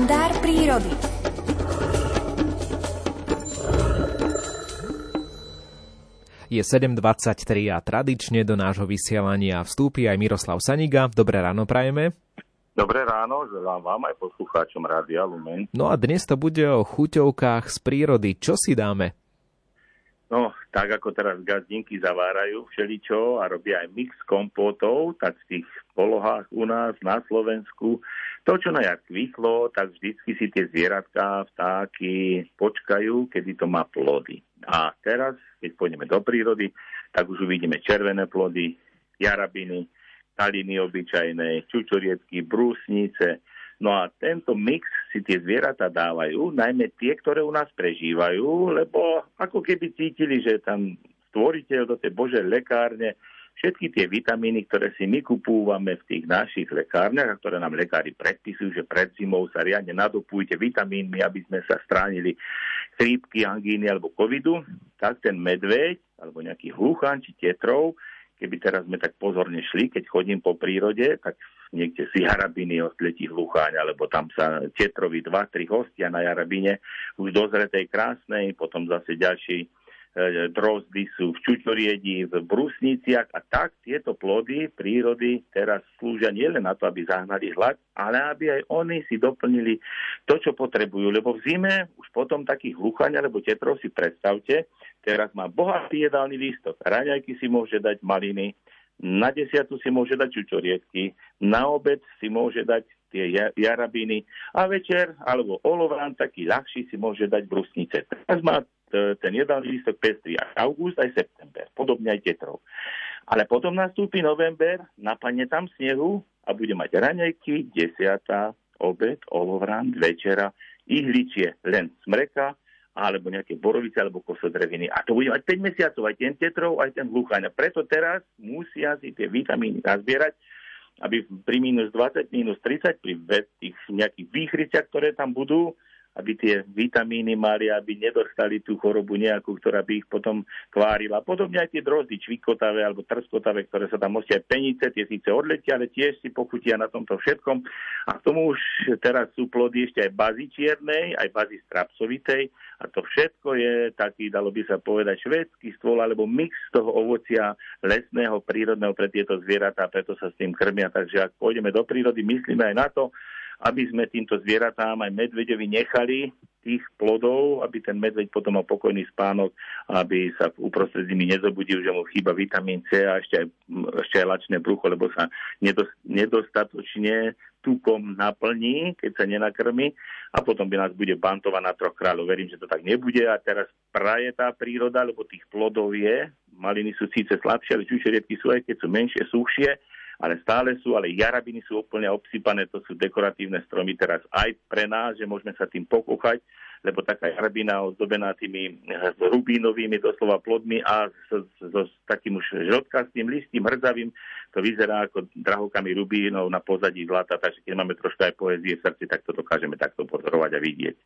kalendár prírody. Je 7.23 a tradične do nášho vysielania vstúpi aj Miroslav Saniga. Dobré ráno prajeme. Dobré ráno, želám vám aj poslucháčom Rádia Lumen. No a dnes to bude o chuťovkách z prírody. Čo si dáme? No, tak ako teraz gazdinky zavárajú všeličo a robia aj mix kompótov, tak v tých polohách u nás na Slovensku to, čo na jar kvitlo, tak vždycky si tie zvieratká, vtáky počkajú, kedy to má plody. A teraz, keď pôjdeme do prírody, tak už uvidíme červené plody, jarabiny, taliny obyčajné, čučoriedky, brúsnice. No a tento mix si tie zvieratá dávajú, najmä tie, ktoré u nás prežívajú, lebo ako keby cítili, že tam stvoriteľ do tej Božej lekárne všetky tie vitamíny, ktoré si my kupúvame v tých našich lekárniach, a ktoré nám lekári predpisujú, že pred zimou sa riadne nadopujte vitamínmi, aby sme sa stránili chrípky, angíny alebo covidu, tak ten medveď alebo nejaký hluchan či tetrov, keby teraz sme tak pozorne šli, keď chodím po prírode, tak niekde si jarabiny odletí hlucháň, alebo tam sa tetrovi dva, tri hostia na jarabine, už dozretej krásnej, potom zase ďalší drozdy sú v čučoriedi, v brusniciach a tak tieto plody prírody teraz slúžia nielen na to, aby zahnali hlad, ale aby aj oni si doplnili to, čo potrebujú. Lebo v zime už potom takých hluchaň alebo tetrov si predstavte, teraz má bohatý jedálny lístok. Raňajky si môže dať maliny, na desiatu si môže dať čučoriedky, na obed si môže dať tie jarabiny a večer alebo olovrán taký ľahší si môže dať brusnice. Teraz má E, ten jedálny lístok pestrí aj august, aj september, podobne aj tetrov. Ale potom nastúpi november, napadne tam snehu a bude mať raňajky, desiata, obed, olovrán, večera, ihličie, len smreka, alebo nejaké borovice alebo kosodreviny. A to bude mať 5 mesiacov, aj ten tetrov, aj ten hluchaň. Preto teraz musia si tie vitamíny nazbierať, aby pri minus 20, minus 30, pri tých nejakých výchryciach, ktoré tam budú, aby tie vitamíny mali, aby nedostali tú chorobu nejakú, ktorá by ich potom kvárila. Podobne aj tie drozdy čvikotavé alebo trskotavé, ktoré sa tam nosia aj penice, tie síce odletia, ale tiež si pochutia na tomto všetkom. A k tomu už teraz sú plody ešte aj bazy čiernej, aj bazy strapsovitej. A to všetko je taký, dalo by sa povedať, švédsky stôl alebo mix toho ovocia lesného, prírodného pre tieto zvieratá, preto sa s tým krmia. Takže ak pôjdeme do prírody, myslíme aj na to, aby sme týmto zvieratám aj medveďovi nechali tých plodov, aby ten medveď potom mal pokojný spánok, aby sa uprostred zimy nezobudil, že mu chýba vitamín C a ešte aj, ešte aj lačné brucho, lebo sa nedostatočne tukom naplní, keď sa nenakrmi a potom by nás bude bantovať na troch kráľov. Verím, že to tak nebude a teraz praje tá príroda, lebo tých plodov je. Maliny sú síce slabšie, ale čučerietky sú aj keď sú menšie, suchšie ale stále sú, ale jarabiny sú úplne obsypané, to sú dekoratívne stromy teraz aj pre nás, že môžeme sa tým pokochať, lebo taká jarabina ozdobená tými rubínovými doslova plodmi a s, s, s takým už žltkastým listím, hrdzavým, to vyzerá ako drahokami rubínov na pozadí zlata, takže keď máme trošku aj poezie v srdci, tak to dokážeme takto pozorovať a vidieť.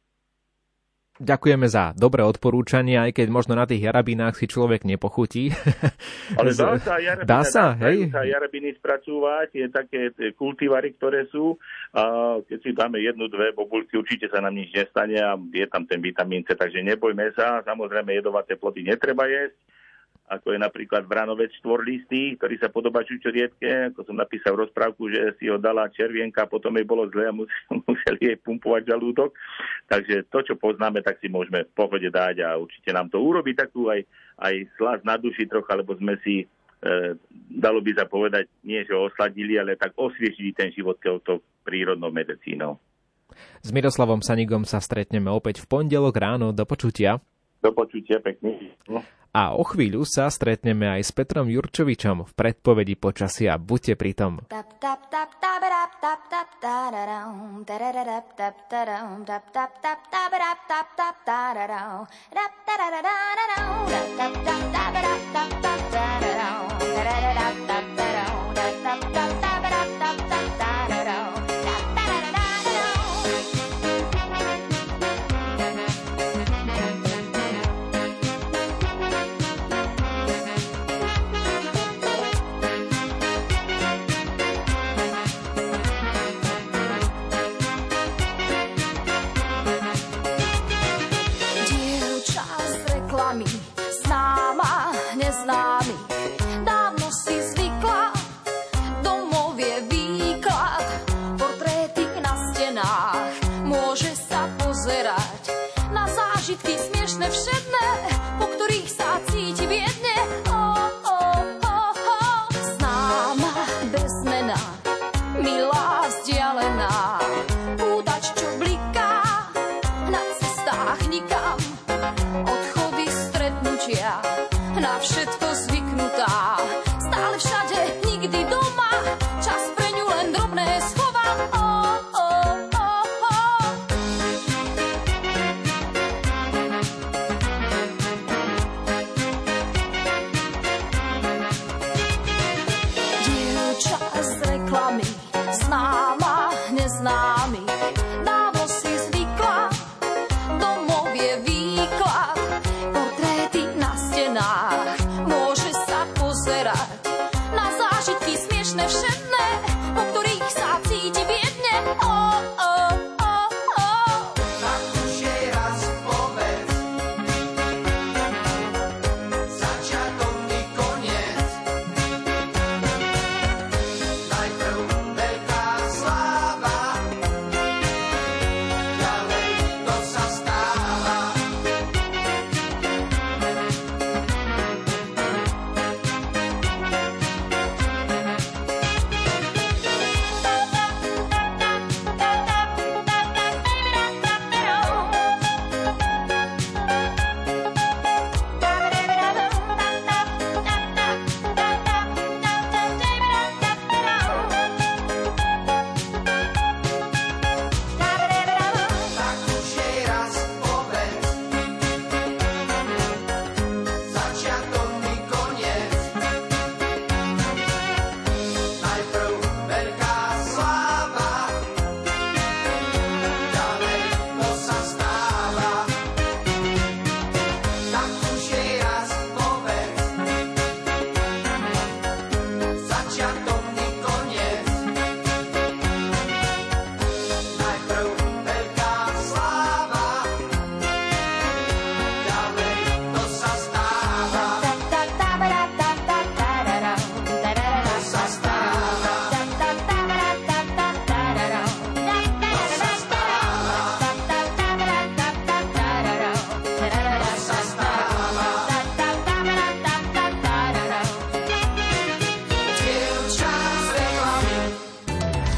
Ďakujeme za dobré odporúčanie, aj keď možno na tých jarabinách si človek nepochutí. Ale dá sa, jarabina, dá sa, hej? sa jarabiny spracúvať, je také kultivary, ktoré sú. A keď si dáme jednu, dve bobulky, určite sa nám nič nestane a je tam ten vitamín C, takže nebojme sa. Samozrejme, jedovaté plody netreba jesť ako je napríklad Vranovec štvorlistý, ktorý sa podobá čučorietke, ako som napísal v rozprávku, že si ho dala červienka, potom jej bolo zle a museli jej pumpovať žalúdok. Takže to, čo poznáme, tak si môžeme v pohode dať a určite nám to urobí takú aj, aj slas na duši trocha, lebo sme si, e, dalo by sa povedať, nie že osladili, ale tak osviežili ten život touto prírodnou medicínou. S Miroslavom Sanigom sa stretneme opäť v pondelok ráno. Do počutia. Do počutia, pekný. A o chvíľu sa stretneme aj s Petrom Jurčovičom v predpovedi počasia. Buďte pri tom. Tap